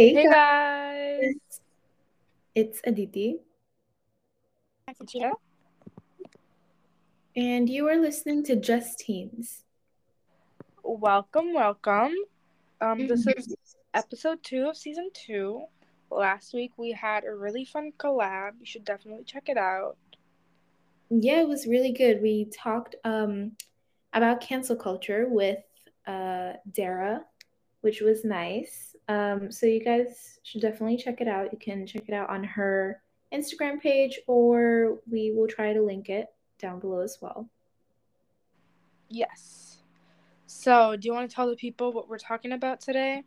Hey, Hey guys, guys. it's Aditi, It's Cheetah. and you are listening to Just Teens. Welcome, welcome. Um, this is episode two of season two. Last week we had a really fun collab. You should definitely check it out. Yeah, it was really good. We talked um, about cancel culture with uh, Dara, which was nice. Um, so you guys should definitely check it out. You can check it out on her Instagram page, or we will try to link it down below as well. Yes. So, do you want to tell the people what we're talking about today?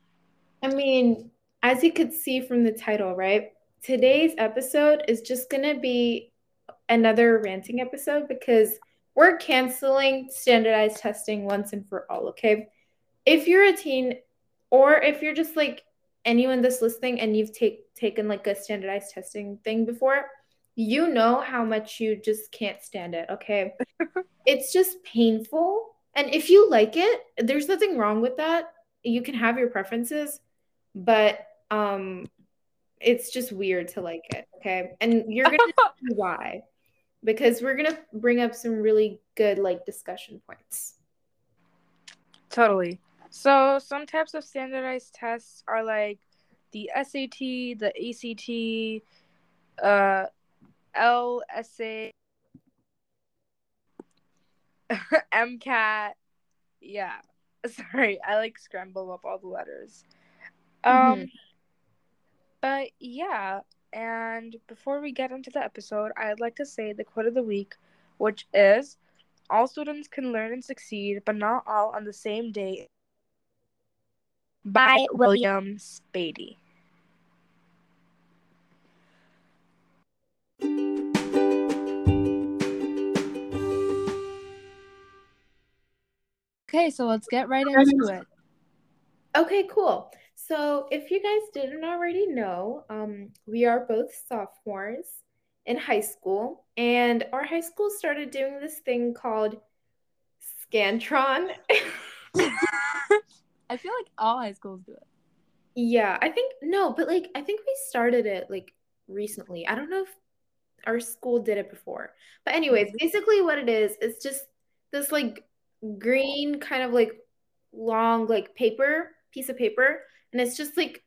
I mean, as you could see from the title, right? Today's episode is just going to be another ranting episode because we're canceling standardized testing once and for all, okay? If you're a teen or if you're just like anyone that's listening and you've take, taken like a standardized testing thing before, you know how much you just can't stand it, okay? it's just painful. And if you like it, there's nothing wrong with that. You can have your preferences, but um it's just weird to like it, okay? And you're gonna see why. Because we're gonna bring up some really good like discussion points. Totally. So, some types of standardized tests are like the SAT, the ACT, uh, LSA, MCAT. Yeah. Sorry, I like scramble up all the letters. Um, Mhm. but yeah, and before we get into the episode, I'd like to say the quote of the week, which is all students can learn and succeed, but not all on the same day. By William Spady. Okay, so let's get right into it. Okay, cool. So if you guys didn't already know, um, we are both sophomores in high school, and our high school started doing this thing called Scantron. I feel like all high schools do it. Yeah, I think no, but like I think we started it like recently. I don't know if our school did it before. But anyways, mm-hmm. basically what it is, it's just this like green kind of like long like paper, piece of paper, and it's just like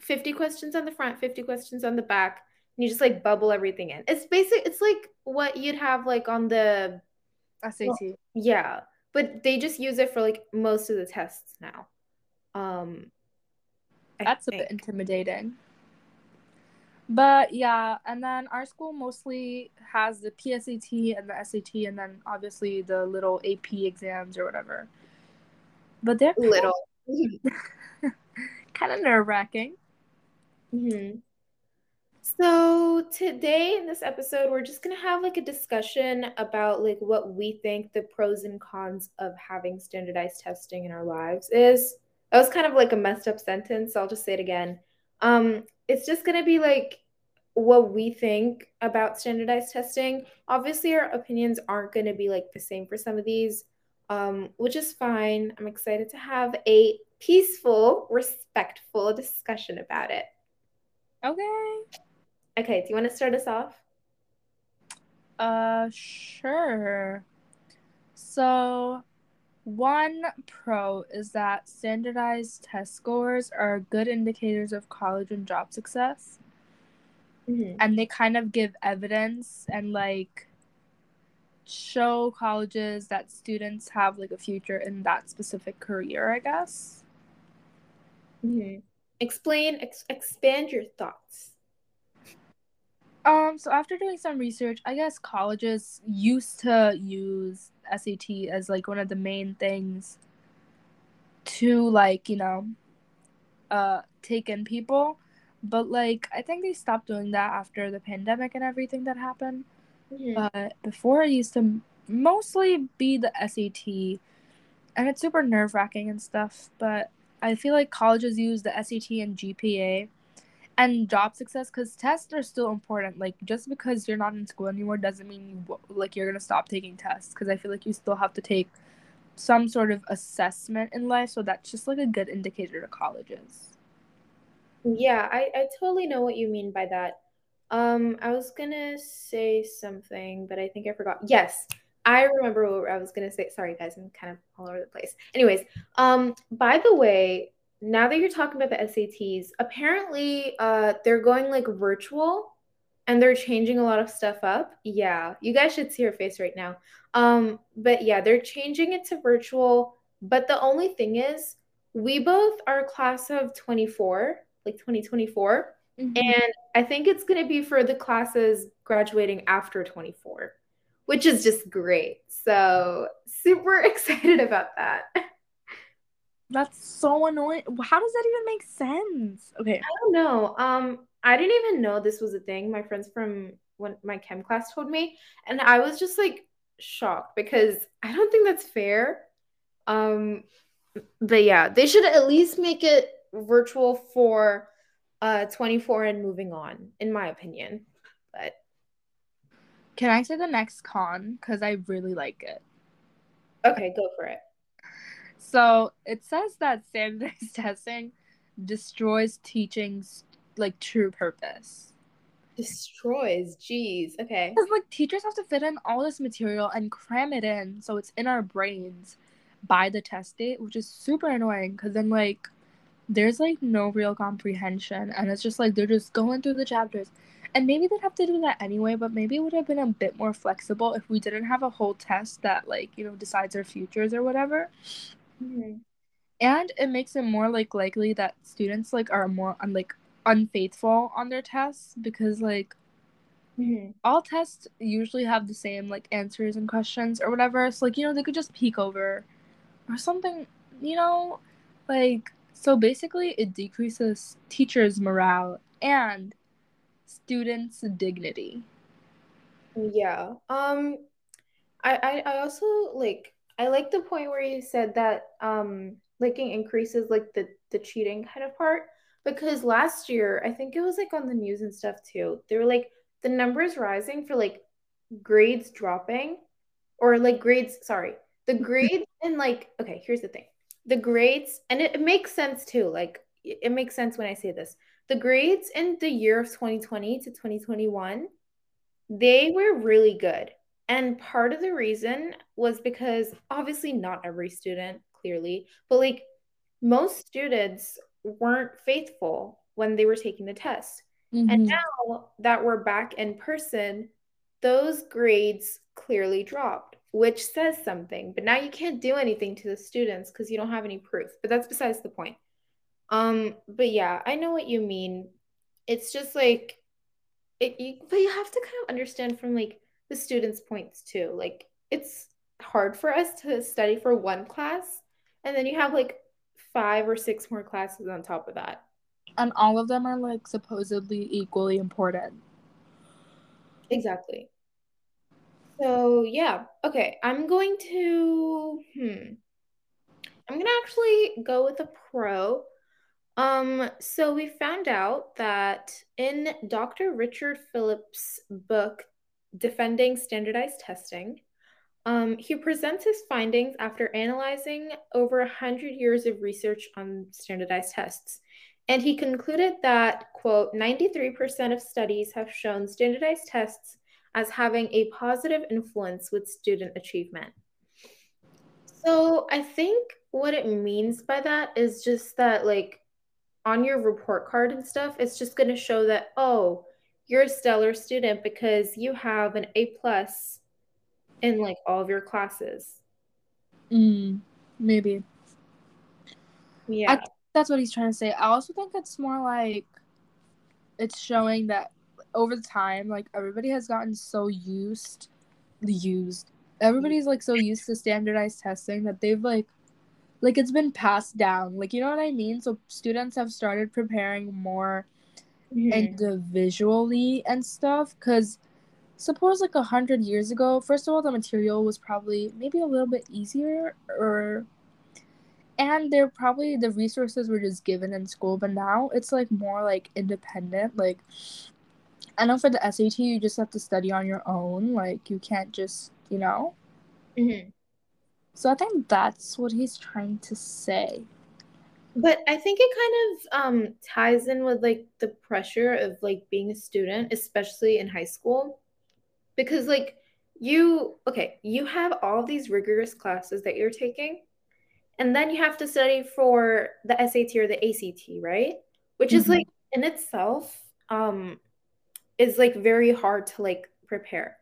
50 questions on the front, 50 questions on the back, and you just like bubble everything in. It's basic, it's like what you'd have like on the SAT. yeah, but they just use it for like most of the tests now. Um I That's a bit intimidating. But yeah, and then our school mostly has the PSAT and the SAT, and then obviously the little AP exams or whatever. But they're little. kind of nerve wracking. hmm So today in this episode, we're just gonna have like a discussion about like what we think the pros and cons of having standardized testing in our lives is. That was kind of like a messed up sentence, so I'll just say it again. Um, it's just gonna be like what we think about standardized testing. Obviously, our opinions aren't gonna be like the same for some of these, um, which is fine. I'm excited to have a peaceful, respectful discussion about it. Okay. Okay, do you want to start us off? Uh, sure. So, one pro is that standardized test scores are good indicators of college and job success. Mhm. and they kind of give evidence and like show colleges that students have like a future in that specific career i guess Mhm. Explain, ex- expand your thoughts. um so after doing some research i guess colleges used to use sat as like one of the main things to like you know uh take in people but like i think they stopped doing that after the pandemic and everything that happened Mhm. but before it used to mostly be the SAT, and it's super nerve wracking and stuff. But I feel like colleges use the SAT and GPA and job success because tests are still important. Like just because you're not in school anymore doesn't mean you, like you're gonna stop taking tests. Because I feel like you still have to take some sort of assessment in life, so that's just like a good indicator to colleges. Yeah, I, I totally know what you mean by that. Um, I was gonna say something, but I think I forgot. Yes, I remember what I was gonna say. Sorry, guys, I'm kind of all over the place. Anyways, um, by the way, now that you're talking about the SATs, apparently, uh, they're going like virtual, and they're changing a lot of stuff up. Yeah, you guys should see her face right now. Um, but yeah, they're changing it to virtual. But the only thing is, we both are a class of 24, like 2024. Mhm. And I think it's going to be for the classes graduating after 24, which is just great. So, super excited about that. I That's so annoying. How does that even make sense? Okay. I don't know. Um, I didn't even know this was a thing. My friends from when my chem class told me, and I was just like shocked because I don't think that's fair. Um, but yeah, they should at least make it virtual for uh 24 and moving on, in my opinion. But Can I say the next con? Because I really like it. okay, go for it. So it says that standardized testing destroys teaching's like true purpose. Destroys. Jeez. Okay. Because like teachers have to fit in all this material and cram it in so it's in our brains by the test date, which is super annoying because then like there's like no real comprehension and it's just like they're just going through the chapters. And maybe they'd have to do that anyway, but maybe it would have been a bit more flexible if we didn't have a whole test that like, you know, decides our futures or whatever. Mhm. And it makes it more like likely that students like are more un- like unfaithful on their tests because like Mhm. all tests usually have the same like answers and questions or whatever. So like you know they could just peek over or something. You know, like so basically it decreases teachers' morale and students' dignity. Yeah. Um, I, I I also like I like the point where you said that um liking increases like the the cheating kind of part because last year I think it was like on the news and stuff too. They were like the numbers rising for like grades dropping or like grades sorry the grades and like okay here's the thing the grades and it, it makes sense too like it makes sense when I say this the grades in the year of 2020 to 2021 they were really good. And part of the reason was because obviously not every student, clearly, but like most students weren't faithful when they were taking the test. And Mhm. now that we're back in person, those grades clearly dropped, which says something. But now you can't do anything to the students because you don't have any proof. But that's besides the point. Um, but yeah, I know what you mean. It's just like it, you, but you have to kind of understand from like the students' points too. Like it's hard for us to study for one class, and then you have like five or six more classes on top of that. And all of them are like supposedly equally important. Exactly. So yeah, okay. I'm going to hmm. I'm gonna actually go with a pro. Um, so we found out that in Dr. Richard Phelps' book, Defending Standardized Testing, um, he presents his findings after analyzing over 100 years of research on standardized tests. And he concluded that, quote, 93% of studies have shown standardized tests as having a positive influence with student achievement. So I think what it means by that is just that, like, on your report card and stuff, it's just going to show that, oh, you're a stellar student because you have an A plus in like all of your classes. Mm, maybe. Yeah. I that's what he's trying to say. I also think it's more like it's showing that over the time, like everybody has gotten so used, used. Everybody's like so used to standardized testing that they've like, like it's been passed down. Like you know what I mean? So students have started preparing more Mhm. individually and stuff. Cause suppose like a hundred years ago, first of all, the material was probably maybe a little bit easier or and they're probably the resources were just given in school but now it's like more like independent like i know for the sat you just have to study on your own like you can't just you know Mhm. so i think that's what he's trying to say But I think it kind of um, ties in with like the pressure of like being a student, especially in high school, because like you, okay, you have all these rigorous classes that you're taking, and then you have to study for the SAT or the ACT, right? Which is Mhm. like in itself um, is like very hard to like prepare,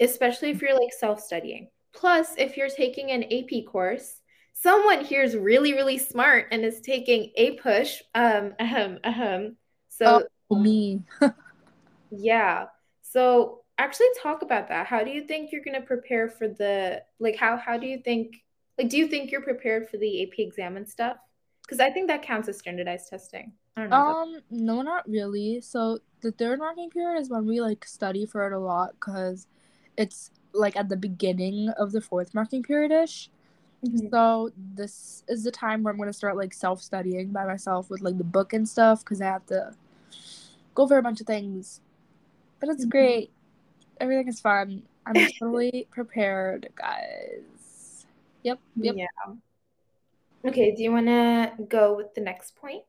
especially if you're like self-studying. Plus, if you're taking an AP course someone here is really, really smart and is taking APUSH. Um, ahem, ahem. So Oh, me. yeah. So actually talk about that. How do you think you're gonna prepare for the like how how do you think like do you think you're prepared for the AP exam and stuff? Because I think that counts as standardized testing. I don't know. Um, no, not really. So the third marking period is when we like study for it a lot because it's like at the beginning of the fourth marking period ish. Mhm. So this is the time where I'm gonna start like self studying by myself with like the book and stuff because I have to go over a bunch of things. But it's Mhm. great. Everything is fun. I'm totally prepared, guys. Yep. Yep. Yeah. Okay, do you wanna go with the next point?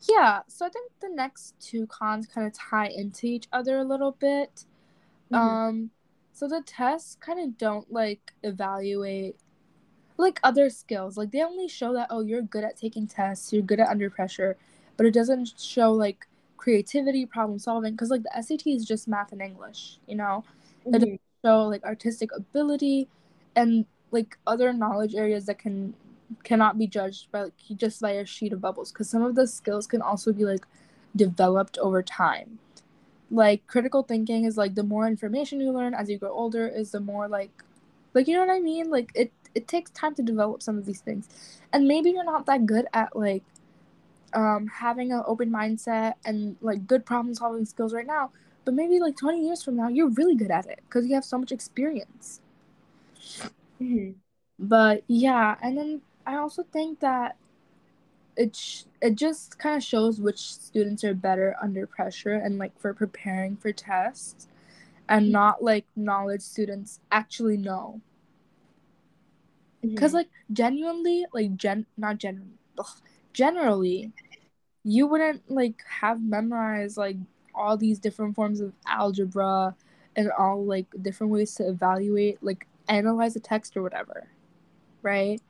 Yeah, so I think the next two cons kind of tie into each other a little bit. Mhm. Um, so the tests kind of don't like evaluate like other skills. Like they only show that oh, you're good at taking tests, you're good at under pressure, but it doesn't show like creativity, problem solving because like the SAT is just math and English, you know? It Mhm. show like artistic ability and like other knowledge areas that can cannot be judged by like just by a sheet of bubbles because some of the skills can also be like developed over time like critical thinking is like the more information you learn as you grow older is the more like like you know what i mean like it it takes time to develop some of these things. And maybe you're not that good at like um having an open mindset and like good problem solving skills right now but maybe like 20 years from now you're really good at it because you have so much experience. Mhm. but yeah and then i also think that it sh- it just kind of shows which students are better under pressure and like for preparing for tests and not like knowledge students actually know because Mhm. like genuinely like gen not gen ugh, generally you wouldn't like have memorized like all these different forms of algebra and all like different ways to evaluate like analyze a text or whatever right?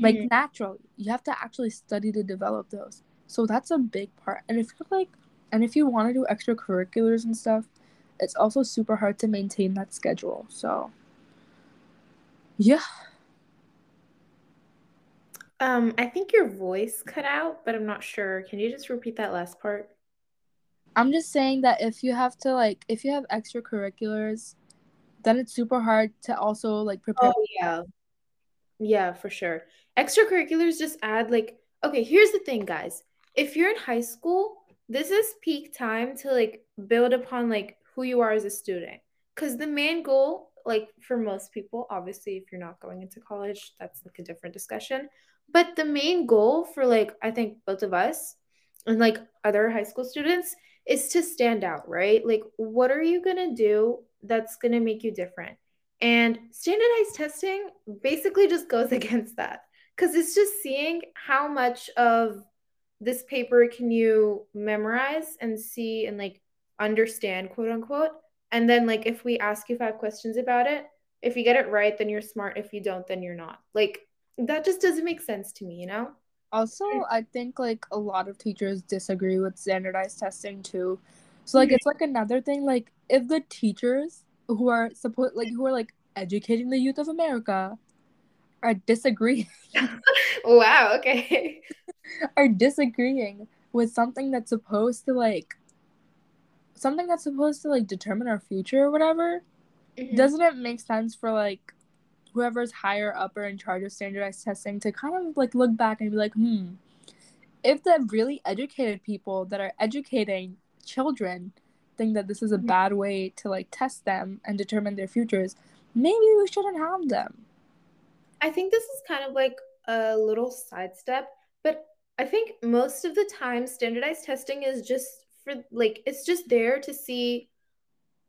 Like Mhm. naturally you have to actually study to develop those. So that's a big part. And if you're like and if you want to do extracurriculars and stuff it's also super hard to maintain that schedule. So yeah Um, I think your voice cut out, but I'm not sure. Can you just repeat that last part? i'm just saying that if you have to like if you have extracurriculars then it's super hard to also like prepare Oh yeah. Yeah, for sure. Extracurriculars just add like okay, here's the thing, guys. If you're in high school, this is peak time to like build upon like who you are as a student. Because the main goal, like for most people, obviously if you're not going into college, that's like a different discussion. But the main goal for like I think both of us and like other high school students is to stand out, right? Like what are you gonna do that's gonna make you different? And standardized testing basically just goes against that because it's just seeing how much of this paper can you memorize and see and like understand, quote unquote. And then, like, if we ask you five questions about it, if you get it right, then you're smart. If you don't, then you're not. Like, that just doesn't make sense to me, you know? Also, I think like a lot of teachers disagree with standardized testing too. So like it's like another thing like if the teachers who are supposed like who are like educating the youth of America are disagreeing Wow, okay. are disagreeing with something that's supposed to like something that's supposed to like determine our future or whatever, Mhm. doesn't it make sense for like whoever's higher up or in charge of standardized testing to kind of like look back and be like, hmm, if the really educated people that are educating children think that this is a bad way to like test them and determine their futures, maybe we shouldn't have them. I think this is kind of like a little sidestep, but I think most of the time standardized testing is just for like it's just there to see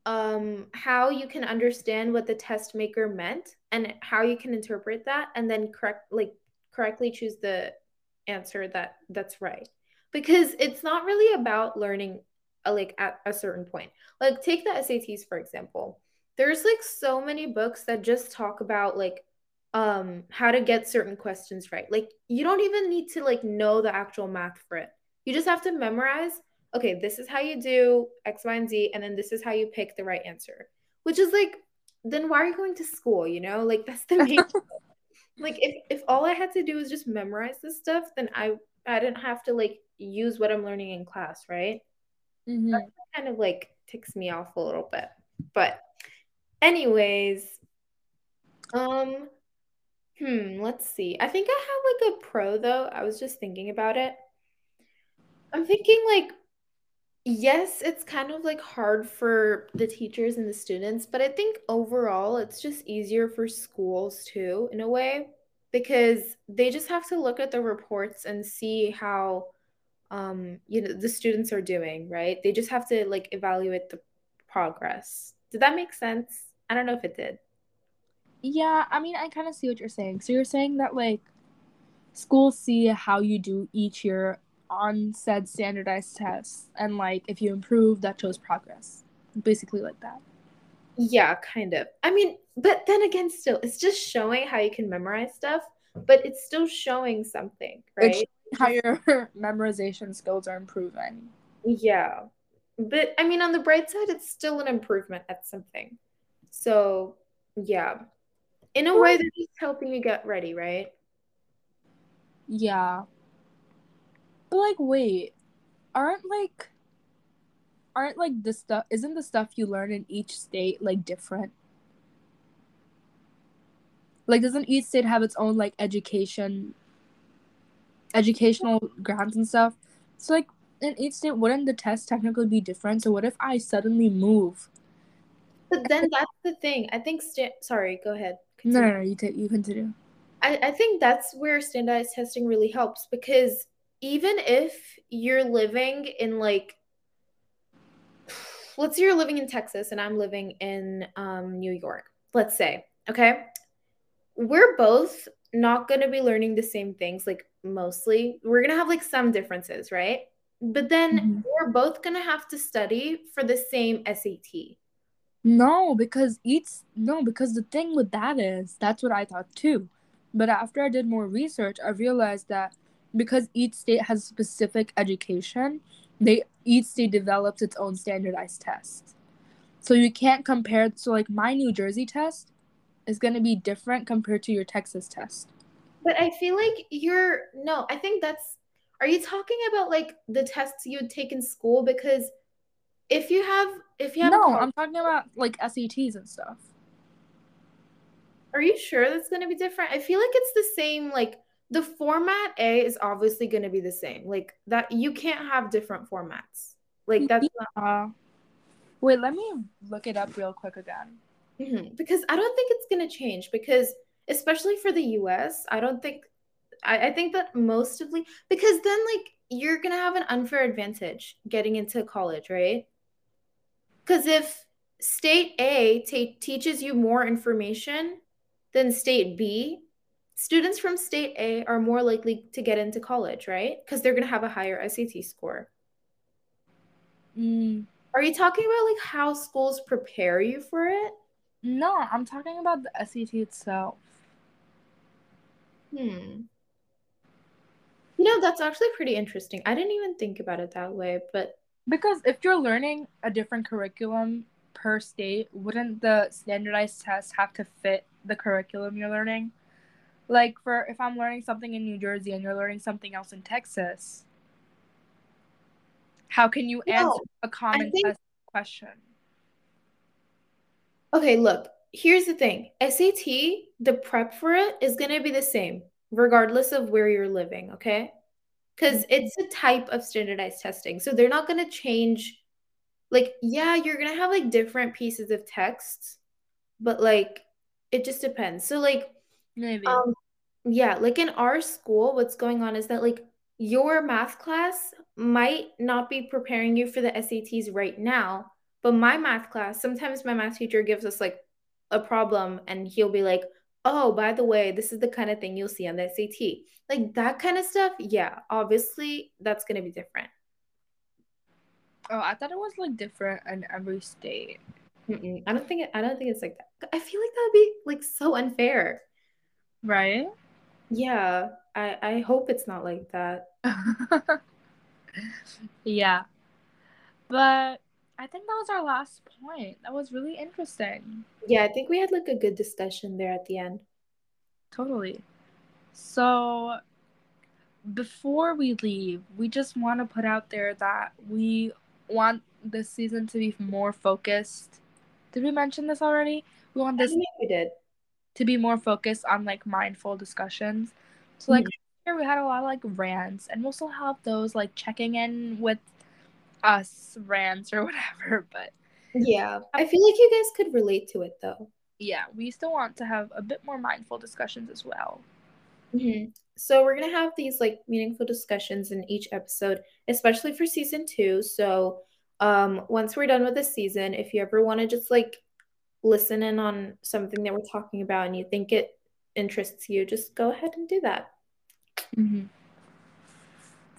um how you can understand what the test maker meant and how you can interpret that and then correct like correctly choose the answer that that's right. Because it's not really about learning uh, like at a certain point. Like take the sats for example. There's like so many books that just talk about like um how to get certain questions right. Like you don't even need to like know the actual math for it. You just have to memorize okay this is how you do x y and z and then this is how you pick the right answer. Which is like then why are you going to school you know? Like that's the main like if if all i had to do was just memorize this stuff then i i didn't have to like use what i'm learning in class right? Mm-hmm. that kind of like ticks me off a little bit. But anyways um hmm let's see. I think i have like a pro though. I was just thinking about it. I'm thinking like Yes, it's kind of like hard for the teachers and the students, but I think overall it's just easier for schools too, in a way, because they just have to look at the reports and see how um you know the students are doing, right? They just have to like evaluate the progress. Did that make sense? I don't know if it did. Yeah, I mean, I kind of see what you're saying. So you're saying that like schools see how you do each year on said standardized tests, and like if you improve, that shows progress. Basically, like that. Yeah, kind of. I mean, but then again, still, it's just showing how you can memorize stuff, but it's still showing something, It's right? how your memorization skills are improving. Yeah. But I mean, on the bright side, it's still an improvement at something. So, yeah. In a way, they're just helping you get ready, right? Yeah. But like, wait, aren't like, aren't like the stuff? Isn't the stuff you learn in each state like different? Like, doesn't each state have its own like education, educational grounds and stuff? So like, in each state, wouldn't the test technically be different? So what if I suddenly move? But then that's the thing. I think, sta- sorry, go ahead. No, no, no. You take you continue. I, I think that's where standardized testing really helps because even if you're living in like, let's say you're living in Texas and I'm living in um, New York, let's say, okay? We're both not going to be learning the same things, like mostly. We're going to have like some differences, right? But then Mhm. we're both going to have to study for the same SAT. No, because each no, because the thing with that is that's what I thought too. But after I did more research, I realized that because each state has specific education, they each state develops its own standardized test. So you can't compare so like my New Jersey test is going to be different compared to your Texas test. But I feel like you're no, I think that's are you talking about like the tests you would take in school? Because if you have if you have No, college, I'm talking about like SATs and stuff. are you sure that's gonna be different? I feel like it's the same, like the format A is obviously gonna be the same. Like that you can't have different formats. Like that's not Uh, wait, let me look it up real quick again. Mhm. because I don't think it's gonna change because especially for the US, I don't think I, I think that most of the because then like you're gonna have an unfair advantage getting into college, right? Because if state A ta teaches you more information than state B, students from state A are more likely to get into college, right? Because they're gonna have a higher SAT score. Mm, Are you talking about like how schools prepare you for it? no, I'm talking about the SAT itself. Hmm. You know, that's actually pretty interesting. I didn't even think about it that way, but Because if you're learning a different curriculum per state, wouldn't the standardized test have to fit the curriculum you're learning? Like for if I'm learning something in New Jersey and you're learning something else in Texas, how can you No, answer a common think- test question? okay, look, here's the thing. SAT, the prep for it is going to be the same regardless of where you're living, okay? Because mm-hmm. it's a type of standardized testing. So they're not going to change. Like, yeah, you're going to have like different pieces of text, but like it just depends. So, like, Maybe. Um, yeah, like in our school, what's going on is that like your math class might not be preparing you for the SATs right now, but my math class, sometimes my math teacher gives us like a problem and he'll be like, oh, by the way, this is the kind of thing you'll see on the SAT. Like that kind of stuff, yeah, obviously that's going to be different. Oh, I thought it was like different in every state. Mm-mm. I don't think it, I don't think it's like that. I feel like that would be like so unfair. Right? Yeah, I I hope it's not like that. yeah. But I think that was our last point. That was really interesting. Yeah, I think we had like a good discussion there at the end. Totally. So before we leave, we just want to put out there that we want this season to be more focused. Did we mention this already? We want this we did. To be more focused on like mindful discussions. So like mm-hmm. here we had a lot of like rants and we'll still have those like checking in with us rants or whatever, but yeah, I feel like you guys could relate to it though. Yeah, we still want to have a bit more mindful discussions as well. Mm-hmm. So we're gonna have these like meaningful discussions in each episode, especially for season two. So um, once we're done with the season, if you ever want to just like listen in on something that we're talking about and you think it interests you, just go ahead and do that. Mm-hmm.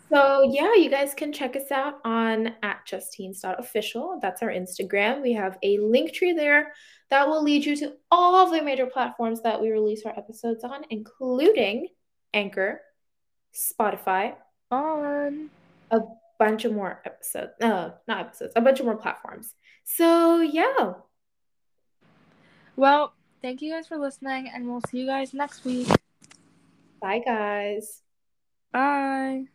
So yeah, you guys can check us out on at justteens.official. That's our Instagram. We have a Linktree there that will lead you to all of the major platforms that we release our episodes on, including Anchor, Spotify, on a bunch of more episodes. No, not episodes, a bunch of more platforms. So yeah. Well, thank you guys for listening, and we'll see you guys next week. Bye, guys. Bye.